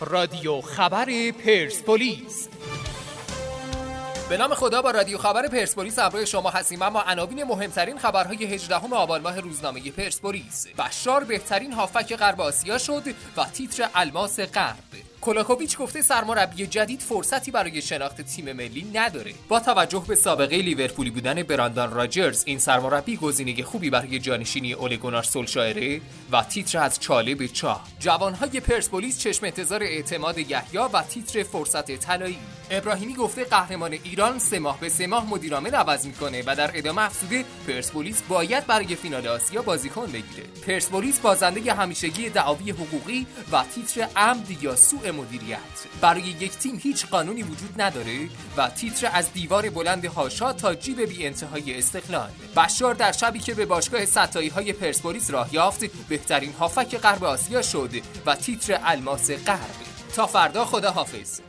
رادیو خبر پرسپولیس. به نام خدا با رادیو خبر پرسپولیس همراه شما هستیم. اما عناوین مهمترین خبرهای 18 آبان ماه روزنامه پرسپولیس. بشار بهترین هافک غرب آسیا شد و تیتر الماس غرب. کولاکوویچ گفته سرمربی جدید فرصتی برای شناخت تیم ملی نداره. با توجه به سابقه لیورپولی بودن براندان راجرز این سرمربی گزینه خوبی برای جانشینی اولگونار سولشایره و تیتر از چاله به چاه. جوانهای پرسپولیس چشم انتظار اعتماد یحیی و تیتر فرصت طلایی. ابراهیمی گفته قهرمان ایران سه ماه به سه ماه مدیرعامل عوض می‌کنه و در ادامه افزوده پرسپولیس باید برای فینال آسیا بازیکن بگیره. پرسپولیس بازنده همیشگی دعاوی حقوقی و تیتر عمد یا سوء مدیریت. برای یک تیم هیچ قانونی وجود نداره و تیتر از دیوار بلند هاشا تا جیب بی انتهای استقلال. بشار در شبی که به باشگاه ستایی های پرسپولیس راه یافت بهترین هافک غرب آسیا شد و تیتر الماس غرب. تا فردا خدا حافظ